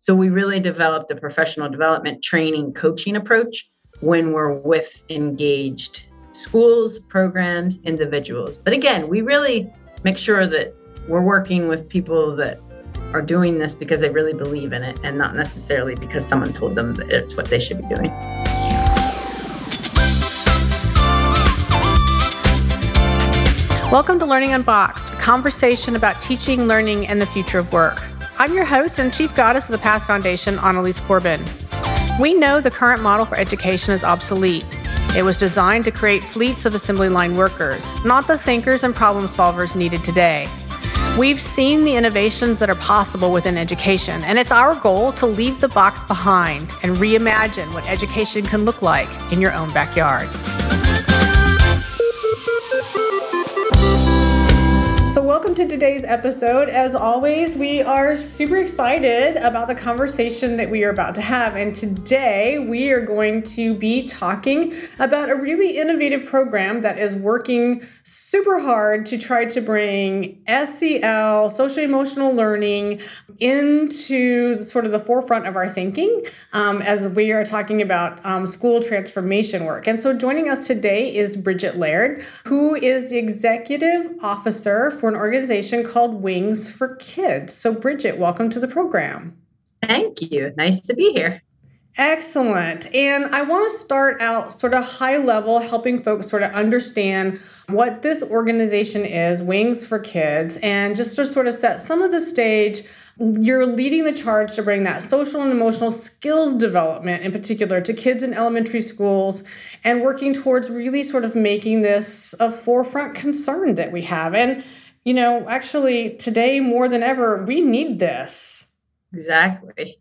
So we really developed a professional development training coaching approach when we're with engaged schools, programs, individuals. But again, we really make sure that we're working with people that are doing this because they really believe in it and not necessarily because someone told them that it's what they should be doing. Welcome to Learning Unboxed, a conversation about teaching, learning, and the future of work. I'm your host and chief goddess of the Past Foundation, Annalies Corbin. We know the current model for education is obsolete. It was designed to create fleets of assembly line workers, not the thinkers and problem solvers needed today. We've seen the innovations that are possible within education, and it's our goal to leave the box behind and reimagine what education can look like in your own backyard. So, welcome to today's episode. As always, we are super excited about the conversation that we are about to have. And today we are going to be talking about a really innovative program that is working super hard to try to bring SEL, social emotional learning, into sort of the forefront of our thinking um, as we are talking about um, school transformation work. And so, joining us today is Bridget Laird, who is the executive officer for an organization called Wings for Kids. So, Bridget, welcome to the program. Thank you. Nice to be here. Excellent. And I want to start out sort of high level, helping folks sort of understand what this organization is, Wings for Kids, and just to sort of set some of the stage. You're leading the charge to bring that social and emotional skills development, in particular, to kids in elementary schools and working towards really sort of making this a forefront concern that we have. And you know, actually, today more than ever, we need this. Exactly.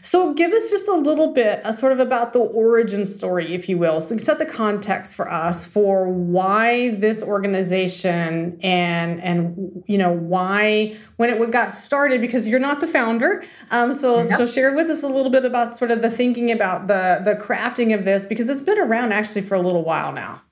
So, give us just a little bit, uh, sort of about the origin story, if you will. So, set the context for us for why this organization and and you know why when it got started. Because you're not the founder, um, so yep. so share with us a little bit about sort of the thinking about the the crafting of this because it's been around actually for a little while now.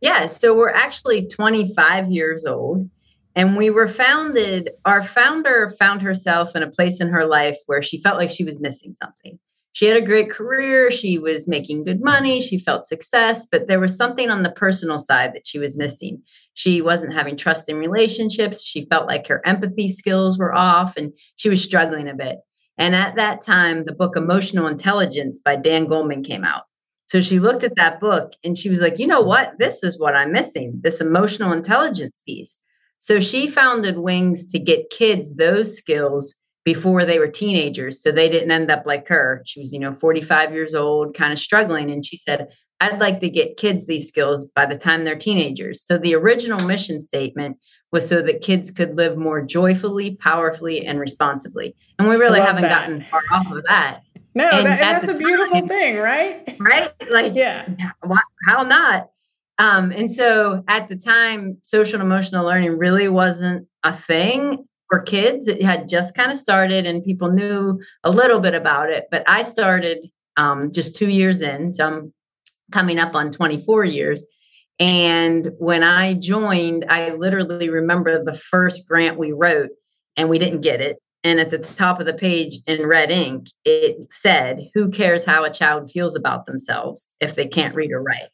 Yeah, so we're actually 25 years old. And we were founded, our founder found herself in a place in her life where she felt like she was missing something. She had a great career, she was making good money, she felt success, but there was something on the personal side that she was missing. She wasn't having trust in relationships, she felt like her empathy skills were off, and she was struggling a bit. And at that time, the book Emotional Intelligence by Dan Goleman came out. So she looked at that book and she was like, you know what? This is what I'm missing this emotional intelligence piece. So she founded Wings to get kids those skills before they were teenagers. So they didn't end up like her. She was, you know, 45 years old, kind of struggling. And she said, I'd like to get kids these skills by the time they're teenagers. So the original mission statement was so that kids could live more joyfully, powerfully, and responsibly. And we really haven't that. gotten far off of that. No, and, that, and that's a time, beautiful thing, right? Right? Like, yeah. How not? Um, and so at the time, social and emotional learning really wasn't a thing for kids. It had just kind of started and people knew a little bit about it. But I started um, just two years in, so I'm coming up on 24 years. And when I joined, I literally remember the first grant we wrote and we didn't get it. And at the top of the page in red ink, it said, Who cares how a child feels about themselves if they can't read or write?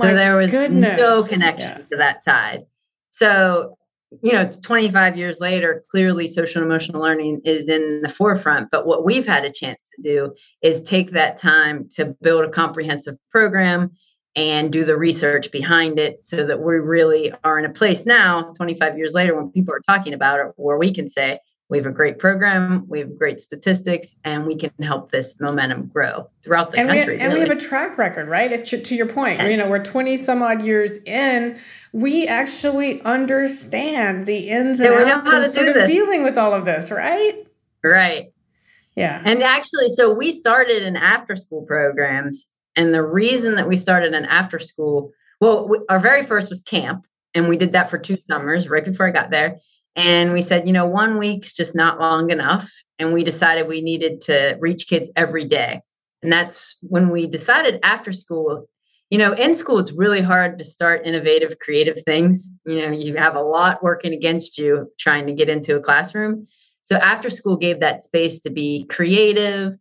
So there was goodness. no connection yeah. to that side. So, you know, 25 years later, clearly social and emotional learning is in the forefront. But what we've had a chance to do is take that time to build a comprehensive program and do the research behind it so that we really are in a place now, 25 years later, when people are talking about it, where we can say, we have a great program, we have great statistics, and we can help this momentum grow throughout the and country. We, and really. we have a track record, right? To, to your point, yes. you know, we're 20 some odd years in. We actually understand the ins and yeah, outs of sort of this. dealing with all of this, right? Right. Yeah. And actually, so we started an after school programs. And the reason that we started an after school, well, we, our very first was camp. And we did that for two summers right before I got there. And we said, you know, one week's just not long enough. And we decided we needed to reach kids every day. And that's when we decided after school, you know, in school, it's really hard to start innovative, creative things. You know, you have a lot working against you trying to get into a classroom. So after school gave that space to be creative,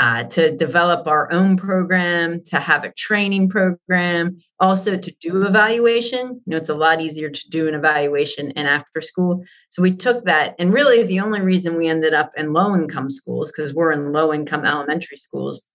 uh, to develop our own program, to have a training program, also to do evaluation. You know, it's a lot easier to do an evaluation in after school. So we took that, and really the only reason we ended up in low income schools, because we're in low income elementary schools,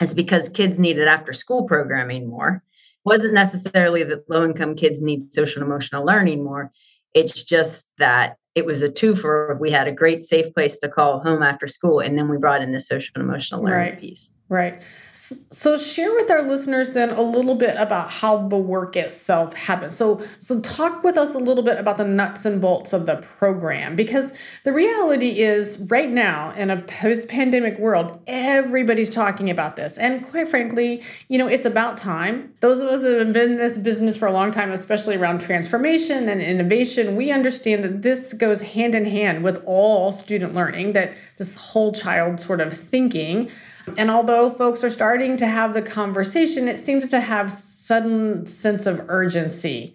is because kids needed after school programming more. It wasn't necessarily that low income kids need social emotional learning more. It's just that it was a two for we had a great safe place to call home after school and then we brought in the social and emotional learning right. piece Right. So share with our listeners then a little bit about how the work itself happens. So so talk with us a little bit about the nuts and bolts of the program because the reality is right now in a post-pandemic world everybody's talking about this. And quite frankly, you know, it's about time. Those of us that have been in this business for a long time, especially around transformation and innovation, we understand that this goes hand in hand with all student learning that this whole child sort of thinking and although folks are starting to have the conversation, it seems to have sudden sense of urgency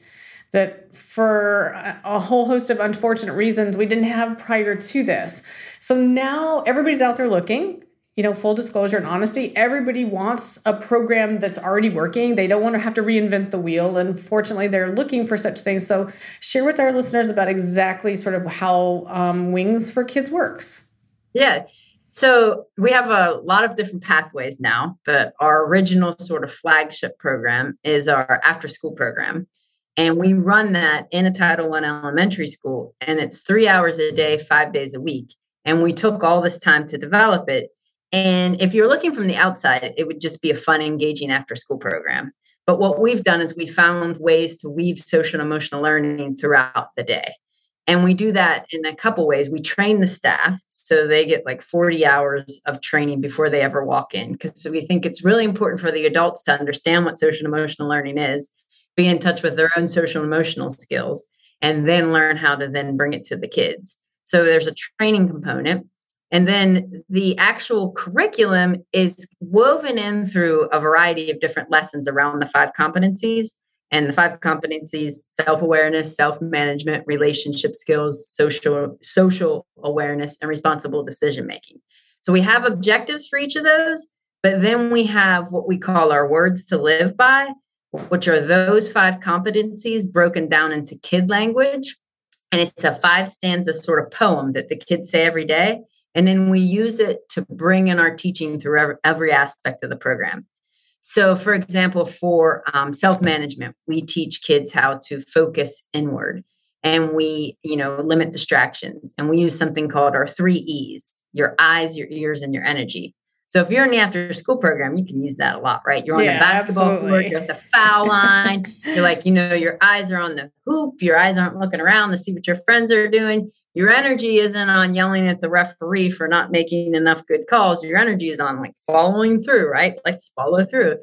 that for a whole host of unfortunate reasons we didn't have prior to this. So now everybody's out there looking, you know, full disclosure and honesty, everybody wants a program that's already working. They don't want to have to reinvent the wheel. And fortunately, they're looking for such things. So share with our listeners about exactly sort of how um, Wings for Kids works. Yeah. So we have a lot of different pathways now, but our original sort of flagship program is our after school program. And we run that in a Title I elementary school, and it's three hours a day, five days a week. And we took all this time to develop it. And if you're looking from the outside, it would just be a fun, engaging after school program. But what we've done is we found ways to weave social and emotional learning throughout the day. And we do that in a couple ways. We train the staff so they get like 40 hours of training before they ever walk in. Because we think it's really important for the adults to understand what social and emotional learning is, be in touch with their own social and emotional skills, and then learn how to then bring it to the kids. So there's a training component. And then the actual curriculum is woven in through a variety of different lessons around the five competencies and the five competencies self-awareness self-management relationship skills social social awareness and responsible decision making so we have objectives for each of those but then we have what we call our words to live by which are those five competencies broken down into kid language. And it's a five stanza sort of poem that the kids say every day. And then we use it to bring in our teaching through every aspect of the program so, for example, for um, self management, we teach kids how to focus inward and we, you know, limit distractions. And we use something called our three E's your eyes, your ears, and your energy. So if you're in the after school program, you can use that a lot, right? You're on yeah, the basketball absolutely. court, you're at the foul line. you're like, you know, your eyes are on the hoop, your eyes aren't looking around to see what your friends are doing your energy isn't on yelling at the referee for not making enough good calls. Your energy is on like following through, right? Let's follow through.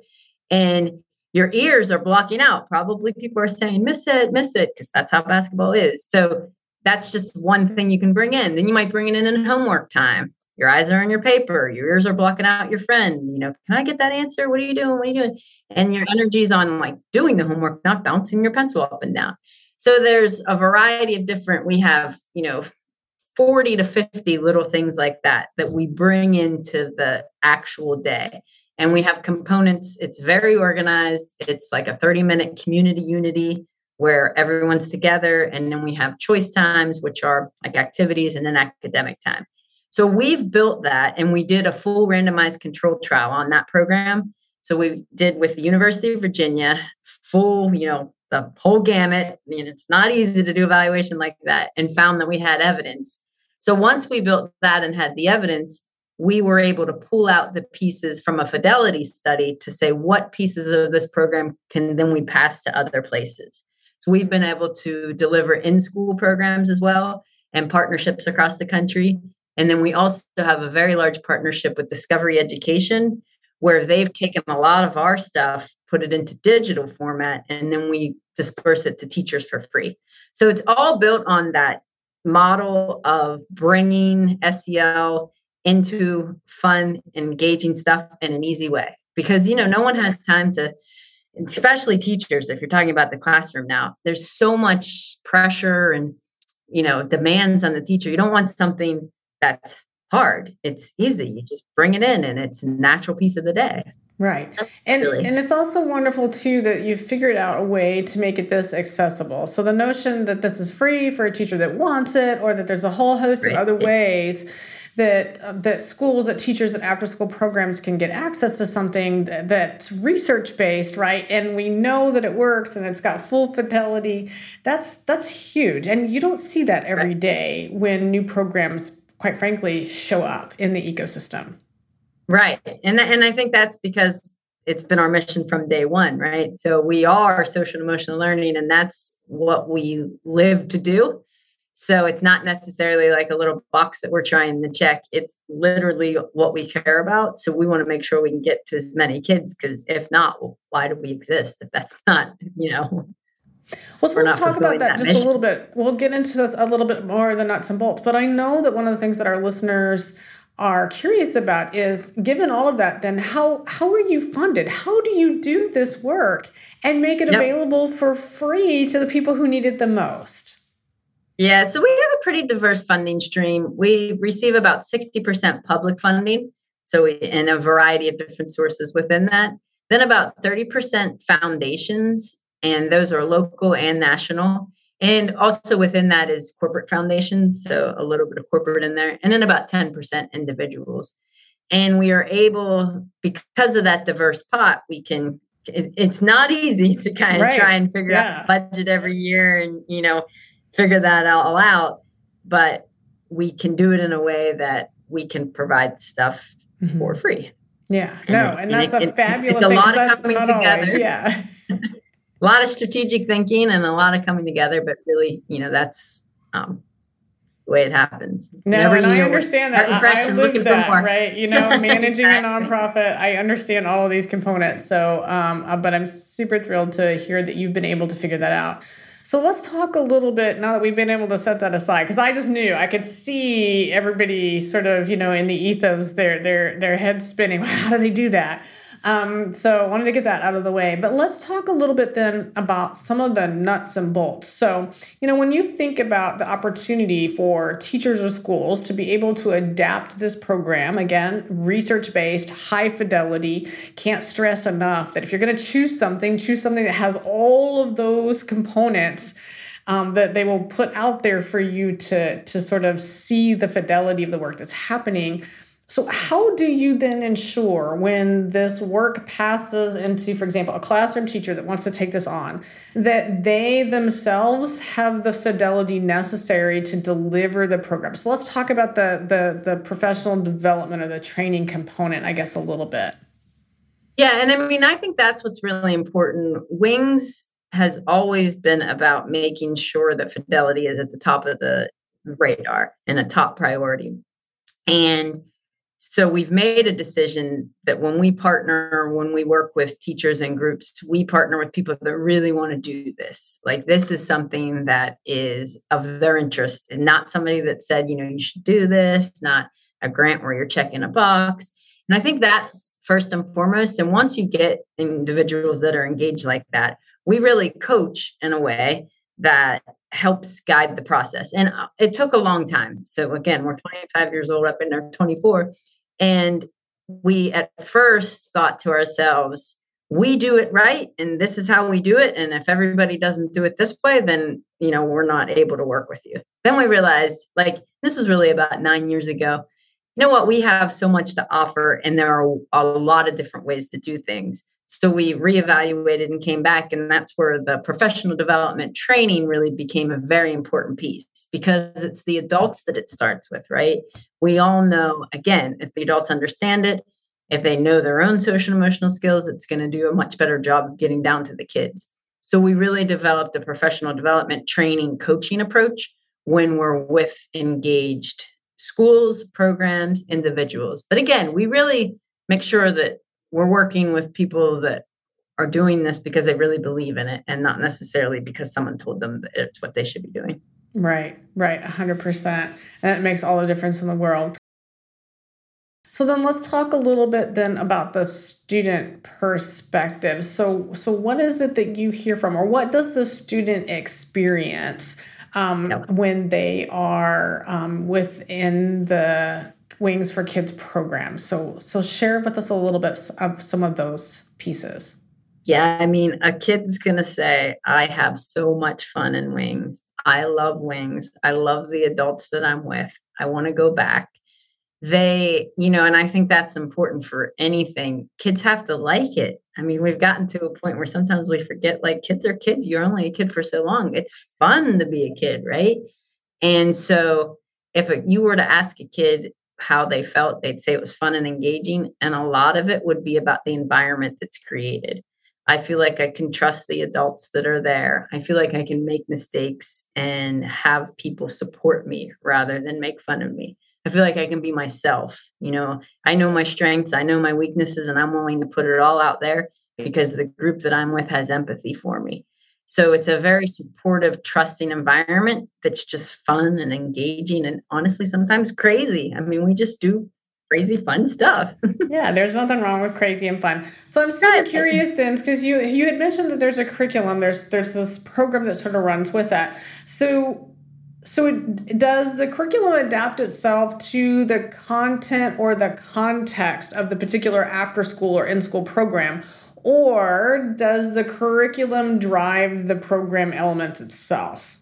And your ears are blocking out. Probably people are saying, miss it, miss it, because that's how basketball is. So that's just one thing you can bring in. Then you might bring it in in homework time. Your eyes are on your paper. Your ears are blocking out your friend. You know, can I get that answer? What are you doing? What are you doing? And your energy is on like doing the homework, not bouncing your pencil up and down. So there's a variety of different, we have, you know, 40 to 50 little things like that that we bring into the actual day. And we have components, it's very organized. It's like a 30 minute community unity where everyone's together. And then we have choice times, which are like activities, and then academic time. So we've built that and we did a full randomized controlled trial on that program. So we did with the University of Virginia, full, you know, the whole gamut. I mean, it's not easy to do evaluation like that, and found that we had evidence. So once we built that and had the evidence, we were able to pull out the pieces from a fidelity study to say what pieces of this program can then we pass to other places. So we've been able to deliver in school programs as well and partnerships across the country. And then we also have a very large partnership with Discovery Education, where they've taken a lot of our stuff, put it into digital format, and then we disperse it to teachers for free. So it's all built on that model of bringing SEL into fun, engaging stuff in an easy way. Because, you know, no one has time to, especially teachers, if you're talking about the classroom now, there's so much pressure and, you know, demands on the teacher. You don't want something that's hard. It's easy. You just bring it in and it's a natural piece of the day. Right. And really. and it's also wonderful too that you've figured out a way to make it this accessible. So the notion that this is free for a teacher that wants it or that there's a whole host right. of other ways that uh, that schools that teachers and after school programs can get access to something that, that's research based right and we know that it works and it's got full fidelity that's that's huge and you don't see that every right. day when new programs quite frankly show up in the ecosystem right and and i think that's because it's been our mission from day one right so we are social emotional learning and that's what we live to do so it's not necessarily like a little box that we're trying to check. It's literally what we care about. So we want to make sure we can get to as many kids because if not, why do we exist if that's not, you know? Well, so let's talk about that, that just mission. a little bit. We'll get into this a little bit more than nuts and bolts, but I know that one of the things that our listeners are curious about is given all of that then how how are you funded how do you do this work and make it yep. available for free to the people who need it the most yeah, so we have a pretty diverse funding stream. We receive about 60% public funding, so we, in a variety of different sources within that. Then about 30% foundations, and those are local and national. And also within that is corporate foundations, so a little bit of corporate in there, and then about 10% individuals. And we are able, because of that diverse pot, we can it, it's not easy to kind of right. try and figure yeah. out budget every year and you know figure that all out. But we can do it in a way that we can provide stuff mm-hmm. for free. Yeah, and no, and, that's it, a fabulous. Thing. It's a lot of coming together. Always, yeah, a lot of strategic thinking and a lot of coming together. But really, you know, that's um, the way it happens. No, Every and I understand that. I, I live that, right? You know, managing a nonprofit, I understand all of these components. So, um, uh, but I'm super thrilled to hear that you've been able to figure that out. So let's talk a little bit now that we've been able to set that aside, because I just knew I could see everybody sort of, you know, in the ethos, their their their heads spinning. How do they do that? Um, so I wanted to get that out of the way. But let's talk a little bit then about some of the nuts and bolts. So, you know, when you think about the opportunity for teachers or schools to be able to adapt this program, again, research based, high fidelity, can't stress enough that if you're going to choose something, choose something that has all of those components. Um, that they will put out there for you to to sort of see the fidelity of the work that's happening so, how do you then ensure when this work passes into, for example, a classroom teacher that wants to take this on, that they themselves have the fidelity necessary to deliver the program? So, let's talk about the the, the professional development or the training component, I guess, a little bit. Yeah, and I mean, I think that's what's really important. Wings has always been about making sure that fidelity is at the top of the radar and a top priority. And so we've made a decision that when we partner when we work with teachers and groups we partner with people that really want to do this. Like this is something that is of their interest and not somebody that said you know you should do this not a grant where you're checking a box. And i think that's first and foremost. And once you get individuals that are engaged like that we really coach in a way that helps guide the process. And uh, it took a long time. So again, we're 25 years old up in our 24. And we at first thought to ourselves, we do it right and this is how we do it and if everybody doesn't do it this way then you know we're not able to work with you then we realized like this was really about 9 years ago you know what we have so much to offer and there are a lot of different ways to do things so we reevaluated and came back, and that's where the professional development training really became a very important piece because it's the adults that it starts with, right? We all know, again, if the adults understand it, if they know their own social emotional skills, it's going to do a much better job of getting down to the kids. So we really developed a professional development training coaching approach when we're with engaged schools, programs, individuals. But again, we really make sure that we're working with people that are doing this because they really believe in it and not necessarily because someone told them that it's what they should be doing. Right, right, 100%. And that makes all the difference in the world. So then let's talk a little bit then about the student perspective. So so what is it that you hear from or what does the student experience um, when they are um, within the Wings for Kids program. So, so share with us a little bit of some of those pieces. Yeah, I mean, a kid's going to say, I have so much fun in Wings. I love Wings. I love the adults that I'm with. I want to go back. They, you know, and I think that's important for anything. Kids have to like it. I mean, we've gotten to a point where sometimes we forget like kids are kids. You're only a kid for so long. It's fun to be a kid, right? And so if you were to ask a kid how they felt, they'd say it was fun and engaging. And a lot of it would be about the environment that's created. I feel like I can trust the adults that are there. I feel like I can make mistakes and have people support me rather than make fun of me. I feel like I can be myself. You know, I know my strengths, I know my weaknesses, and I'm willing to put it all out there because the group that I'm with has empathy for me. So it's a very supportive, trusting environment that's just fun and engaging and honestly sometimes crazy. I mean, we just do crazy fun stuff. yeah, there's nothing wrong with crazy and fun. So I'm super curious then, because you you had mentioned that there's a curriculum. There's there's this program that sort of runs with that. So so it, does the curriculum adapt itself to the content or the context of the particular after school or in school program or does the curriculum drive the program elements itself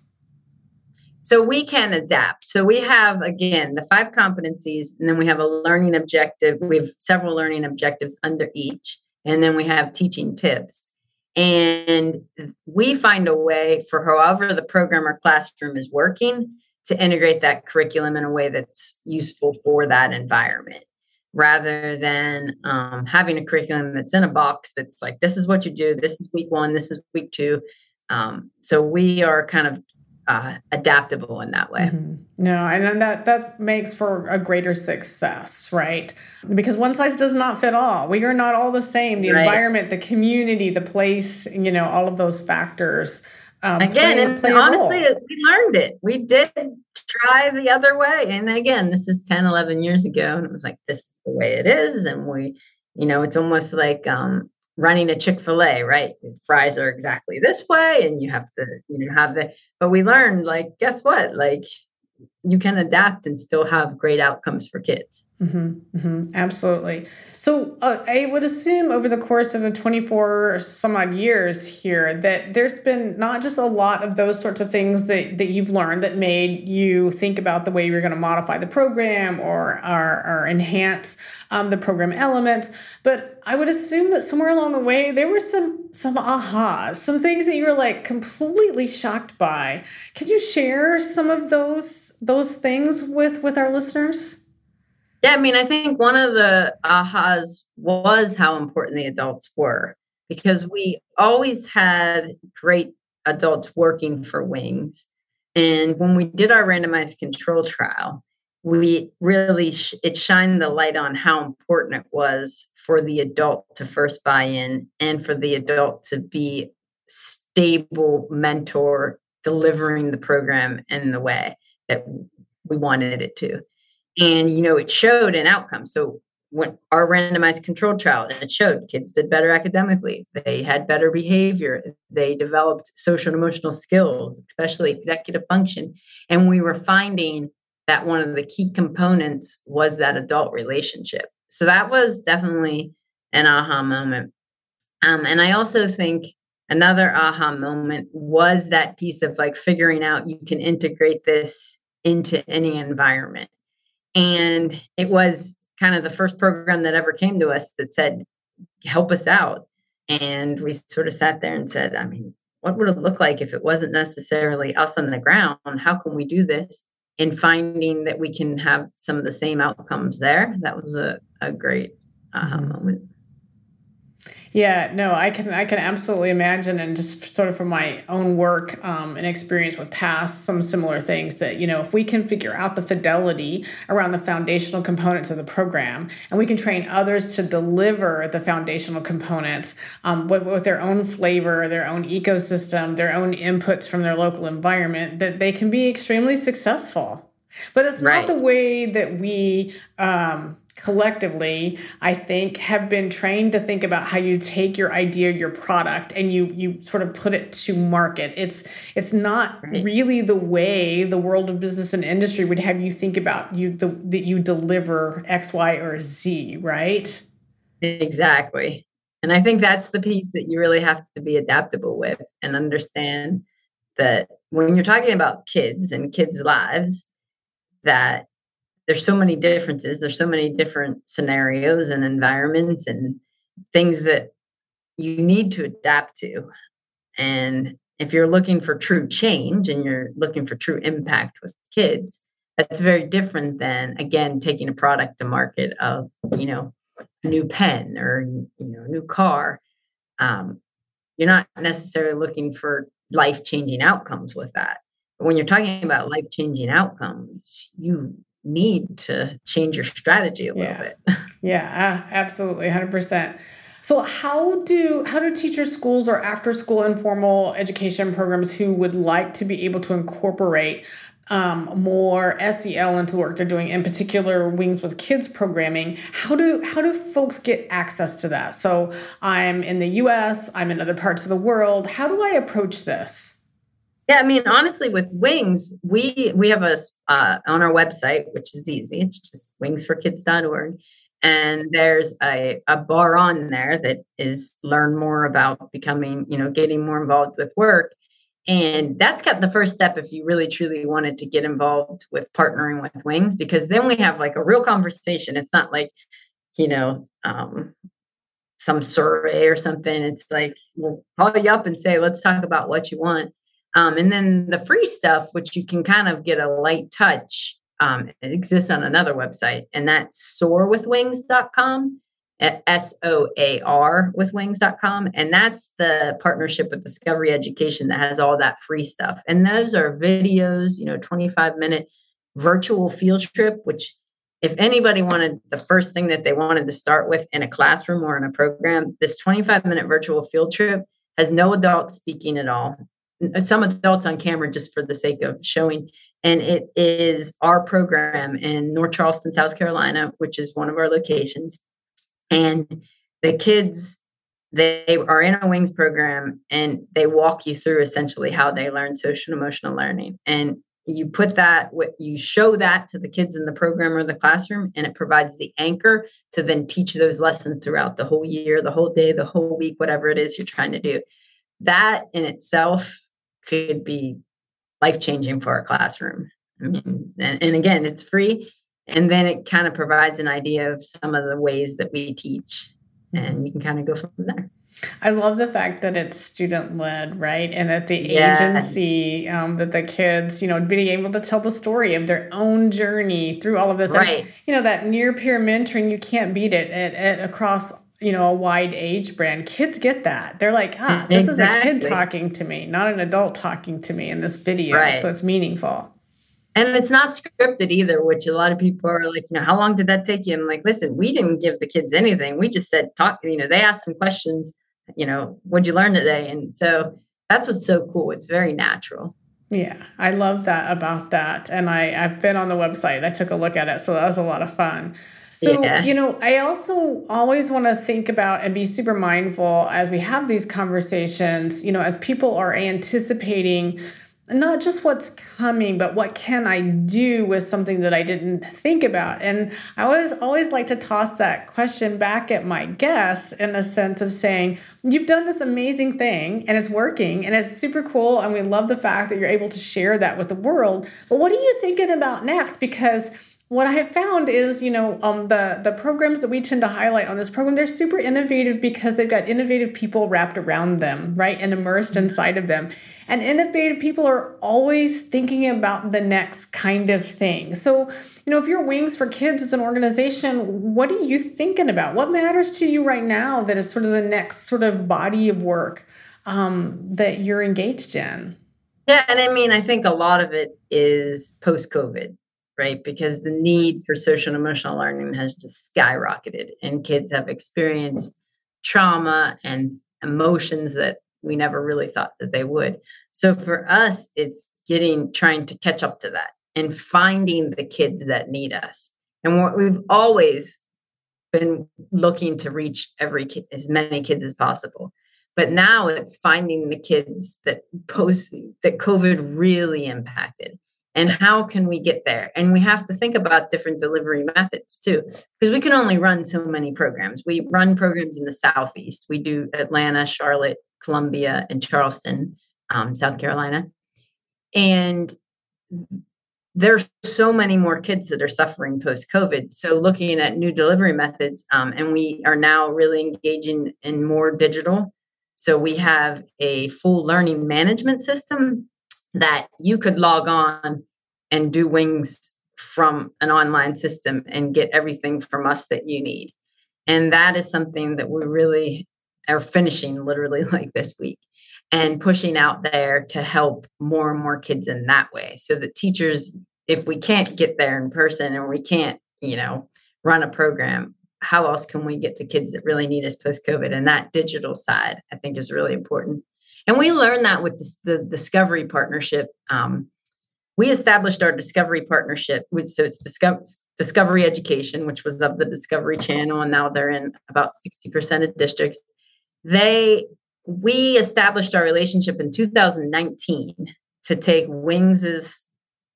so we can adapt. So we have, again, the five competencies, and then we have a learning objective. We have several learning objectives under each, and then we have teaching tips. And we find a way for however the program or classroom is working to integrate that curriculum in a way that's useful for that environment rather than um, having a curriculum that's in a box that's like, this is what you do, this is week one, this is week two. Um, so we are kind of uh, adaptable in that way. Mm-hmm. No, and that that makes for a greater success, right? Because one size does not fit all. We are not all the same. The right. environment, the community, the place, you know, all of those factors. Um, again, play, and play honestly, we learned it. We did try the other way. And again, this is 10, 11 years ago. And it was like, this is the way it is. And we, you know, it's almost like um, running a Chick-fil-A, right? Fries are exactly this way and you have to, you know, have the but we learned like guess what? Like you can adapt and still have great outcomes for kids. Mm-hmm, mm-hmm, absolutely. So uh, I would assume over the course of the 24 some odd years here that there's been not just a lot of those sorts of things that, that you've learned that made you think about the way you're going to modify the program or, or, or enhance um, the program elements, but I would assume that somewhere along the way there were some some ahas, some things that you were like completely shocked by. Could you share some of those those things with with our listeners? Yeah, I mean, I think one of the ahas was how important the adults were because we always had great adults working for Wings. And when we did our randomized control trial, we really sh- it shined the light on how important it was for the adult to first buy in and for the adult to be stable mentor delivering the program in the way that we wanted it to. And you know it showed an outcome. So when our randomized controlled trial and it showed kids did better academically. They had better behavior. They developed social and emotional skills especially executive function. And we were finding that one of the key components was that adult relationship. So that was definitely an aha moment. Um, and i also think another aha moment was that piece of like figuring out you can integrate this into any environment and it was kind of the first program that ever came to us that said, help us out. And we sort of sat there and said, I mean, what would it look like if it wasn't necessarily us on the ground? How can we do this? And finding that we can have some of the same outcomes there, that was a, a great aha mm-hmm. moment. Yeah, no, I can I can absolutely imagine, and just sort of from my own work um, and experience with past some similar things that you know if we can figure out the fidelity around the foundational components of the program, and we can train others to deliver the foundational components um, with, with their own flavor, their own ecosystem, their own inputs from their local environment, that they can be extremely successful. But it's right. not the way that we um, collectively i think have been trained to think about how you take your idea your product and you you sort of put it to market. It's it's not really the way the world of business and industry would have you think about you the, that you deliver x y or z right? Exactly. And i think that's the piece that you really have to be adaptable with and understand that when you're talking about kids and kids lives that there's so many differences there's so many different scenarios and environments and things that you need to adapt to. And if you're looking for true change and you're looking for true impact with kids that's very different than again taking a product to market of you know a new pen or you know a new car. Um, you're not necessarily looking for life changing outcomes with that. But when you're talking about life changing outcomes you need to change your strategy a little yeah. bit. yeah, absolutely, hundred percent. So how do how do teachers, schools, or after school informal education programs who would like to be able to incorporate um, more SEL into the work they're doing, in particular Wings with Kids programming, how do how do folks get access to that? So I'm in the U.S., I'm in other parts of the world. How do I approach this? Yeah, I mean, honestly, with wings, we we have a uh, on our website, which is easy. It's just wingsforkids.org, and there's a a bar on there that is learn more about becoming, you know, getting more involved with work, and that's got the first step if you really truly wanted to get involved with partnering with Wings, because then we have like a real conversation. It's not like, you know, um, some survey or something. It's like we'll call you up and say, let's talk about what you want um, and then the free stuff, which you can kind of get a light touch, um, it exists on another website, and that's soarwithwings.com, S O A R with wings.com. And that's the partnership with Discovery Education that has all that free stuff. And those are videos, you know, 25 minute virtual field trip, which if anybody wanted the first thing that they wanted to start with in a classroom or in a program, this 25 minute virtual field trip has no adult speaking at all Uh, some adults on camera just for the sake of showing. And it is our program in North Charleston, South Carolina, which is one of our locations. And the kids, they are in a wings program and they walk you through essentially how they learn social emotional learning. And you put that, what you show that to the kids in the program or the classroom, and it provides the anchor to then teach those lessons throughout the whole year, the whole day, the whole week, whatever it is you're trying to do. That in itself could be life changing for a classroom. I mean, and, and again, it's free. And then it kind of provides an idea of some of the ways that we teach, and you can kind of go from there. I love the fact that it's student led, right? And that the agency, um, that the kids, you know, being able to tell the story of their own journey through all of this. Right. And, you know, that near peer mentoring, you can't beat it at, at across you know a wide age brand kids get that they're like ah this exactly. is a kid talking to me not an adult talking to me in this video right. so it's meaningful and it's not scripted either which a lot of people are like you know how long did that take you i'm like listen we didn't give the kids anything we just said talk you know they asked some questions you know what'd you learn today and so that's what's so cool it's very natural yeah, I love that about that. And I, I've been on the website. I took a look at it. So that was a lot of fun. So, yeah. you know, I also always want to think about and be super mindful as we have these conversations, you know, as people are anticipating not just what's coming, but what can I do with something that I didn't think about? And I always always like to toss that question back at my guests in the sense of saying, you've done this amazing thing and it's working and it's super cool. And we love the fact that you're able to share that with the world. But what are you thinking about next? Because what I have found is, you know, um, the the programs that we tend to highlight on this program, they're super innovative because they've got innovative people wrapped around them, right, and immersed inside of them. And innovative people are always thinking about the next kind of thing. So, you know, if your Wings for Kids is an organization, what are you thinking about? What matters to you right now that is sort of the next sort of body of work um, that you're engaged in? Yeah, and I mean, I think a lot of it is post COVID right? Because the need for social and emotional learning has just skyrocketed, and kids have experienced trauma and emotions that we never really thought that they would. So for us, it's getting trying to catch up to that and finding the kids that need us. And what we've always been looking to reach every kid, as many kids as possible. But now it's finding the kids that post that COVID really impacted and how can we get there? And we have to think about different delivery methods too because we can only run so many programs. We run programs in the southeast. We do atlanta charlotte columbia and charleston um, south carolina. And there's so many more kids that are suffering post covid so looking at new delivery methods um, and we are now really engaging in more digital. So we have a full learning management system that you could log on and do wings from an online system and get everything from us that you need. And that is something that we really are finishing literally like this week and pushing out there to help more and more kids in that way. So that teachers, if we can't get there in person and we can't, you know, run a program, how else can we get to kids that really need us post COVID? And that digital side, I think, is really important. And we learned that with the, the Discovery partnership. Um, we established our Discovery partnership with, so it's Discover, Discovery Education, which was of the Discovery Channel, and now they're in about 60% of districts. They, we established our relationship in 2019 to take Wings's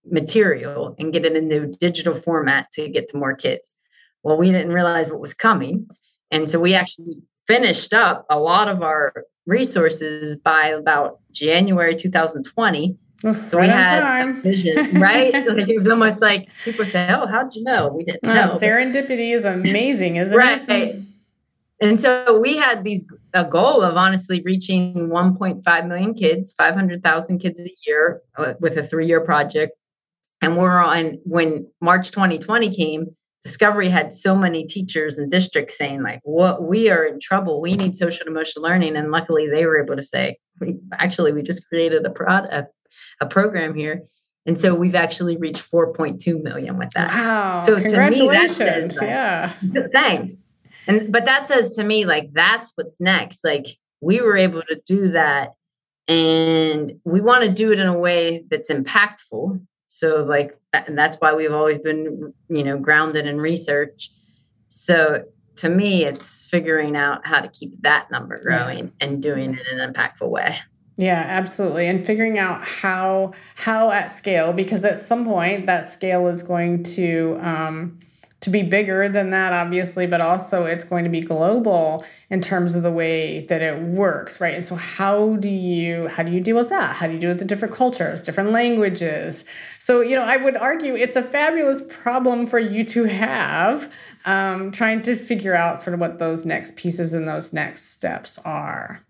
material and get it into digital format to get to more kids. Well, we didn't realize what was coming. And so we actually finished up a lot of our resources by about January 2020. So right we had vision, right? like it was almost like people say, "Oh, how'd you know?" We didn't oh, know. serendipity is amazing, isn't right. it? Right. And so we had these a goal of honestly reaching 1.5 million kids, 500,000 kids a year uh, with a three-year project. And we're on when March 2020 came, Discovery had so many teachers and districts saying, like, what we are in trouble. We need social emotional learning. And luckily they were able to say, we, actually, we just created a product, a, a program here. And so we've actually reached 4.2 million with that. Wow. So to me, that says, like, yeah. Thanks. And but that says to me, like, that's what's next. Like, we were able to do that. And we want to do it in a way that's impactful. So, like, and that's why we've always been you know grounded in research. So to me it's figuring out how to keep that number growing yeah. and doing it in an impactful way. Yeah absolutely. And figuring out how how at scale because at some point that scale is going to um, to be bigger than that, obviously, but also it's going to be global in terms of the way that it works, right? And so how do you how do you deal with that? How do you deal with the different cultures, different languages? So, you know, I would argue it's a fabulous problem for you to have, um, trying to figure out sort of what those next pieces and those next steps are.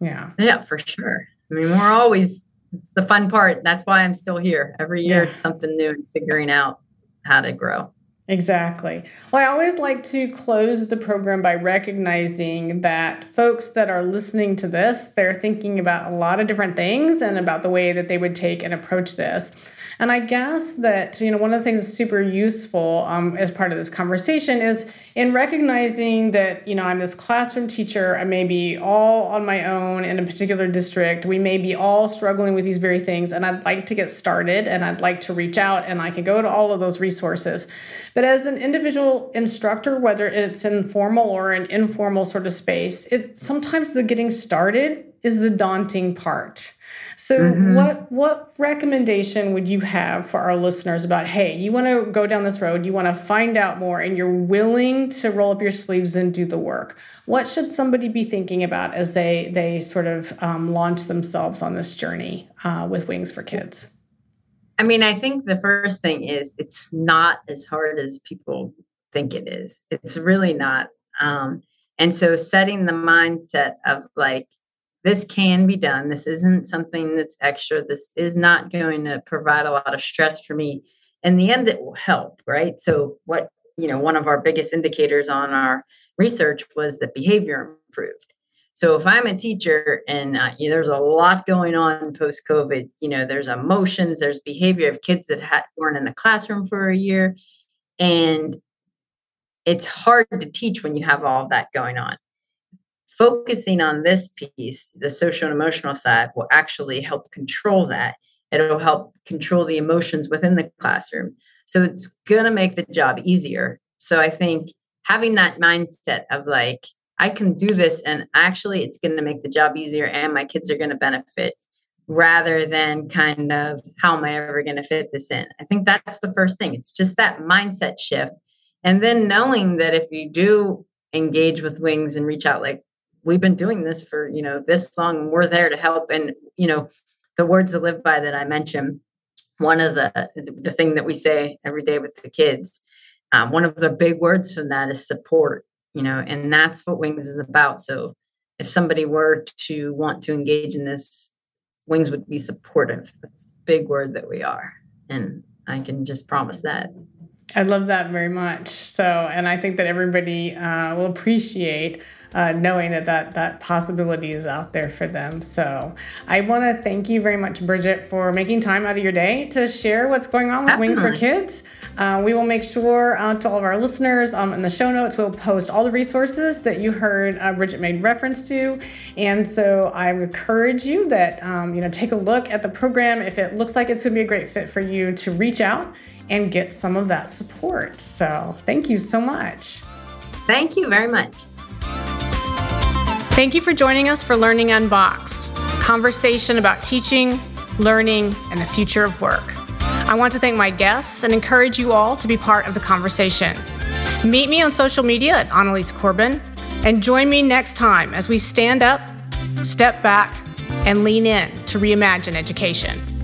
Yeah. Yeah, for sure. I mean, we're always it's the fun part. That's why I'm still here. Every year yeah. it's something new and figuring out how to grow. Exactly. Well, I always like to close the program by recognizing that folks that are listening to this, they're thinking about a lot of different things and about the way that they would take and approach this. And I guess that, you know, one of the things that's super useful um, as part of this conversation is in recognizing that, you know, I'm this classroom teacher, I may be all on my own in a particular district. We may be all struggling with these very things, and I'd like to get started and I'd like to reach out and I can go to all of those resources. But as an individual instructor, whether it's in formal or an informal sort of space, it sometimes the getting started is the daunting part. So mm-hmm. what what recommendation would you have for our listeners about hey, you want to go down this road, you want to find out more and you're willing to roll up your sleeves and do the work. What should somebody be thinking about as they they sort of um, launch themselves on this journey uh, with Wings for Kids? I mean, I think the first thing is it's not as hard as people think it is. It's really not. Um, and so setting the mindset of like, this can be done. This isn't something that's extra. This is not going to provide a lot of stress for me. In the end, it will help, right? So, what, you know, one of our biggest indicators on our research was that behavior improved. So, if I'm a teacher and uh, you know, there's a lot going on post COVID, you know, there's emotions, there's behavior of kids that had, weren't in the classroom for a year. And it's hard to teach when you have all that going on focusing on this piece, the social and emotional side, will actually help control that. It'll help control the emotions within the classroom. So it's going to make the job easier. So I think having that mindset of like, I can do this and actually it's going to make the job easier and my kids are going to benefit rather than kind of how am I ever going to fit this in? I think that's the first thing. It's just that mindset shift. And then knowing that if you do engage with wings and reach out, like we've been doing this for, you know, this long, we're there to help. And, you know, the words to live by that I mentioned, one of the, the thing that we say every day with the kids, um, one of the big words from that is support, you know, and that's what wings is about. So if somebody were to want to engage in this wings would be supportive. That's a big word that we are. And I can just promise that. I love that very much. So, and I think that everybody uh, will appreciate uh, knowing that, that that possibility is out there for them. So, I want to thank you very much, Bridget, for making time out of your day to share what's going on with Definitely. Wings for Kids. Uh, we will make sure uh, to all of our listeners um, in the show notes, we'll post all the resources that you heard uh, Bridget made reference to. And so, I encourage you that um, you know take a look at the program. If it looks like it's going to be a great fit for you, to reach out and get some of that support. So, thank you so much. Thank you very much. Thank you for joining us for Learning Unboxed, conversation about teaching, learning, and the future of work. I want to thank my guests and encourage you all to be part of the conversation. Meet me on social media at Annalies Corbin and join me next time as we stand up, step back, and lean in to reimagine education.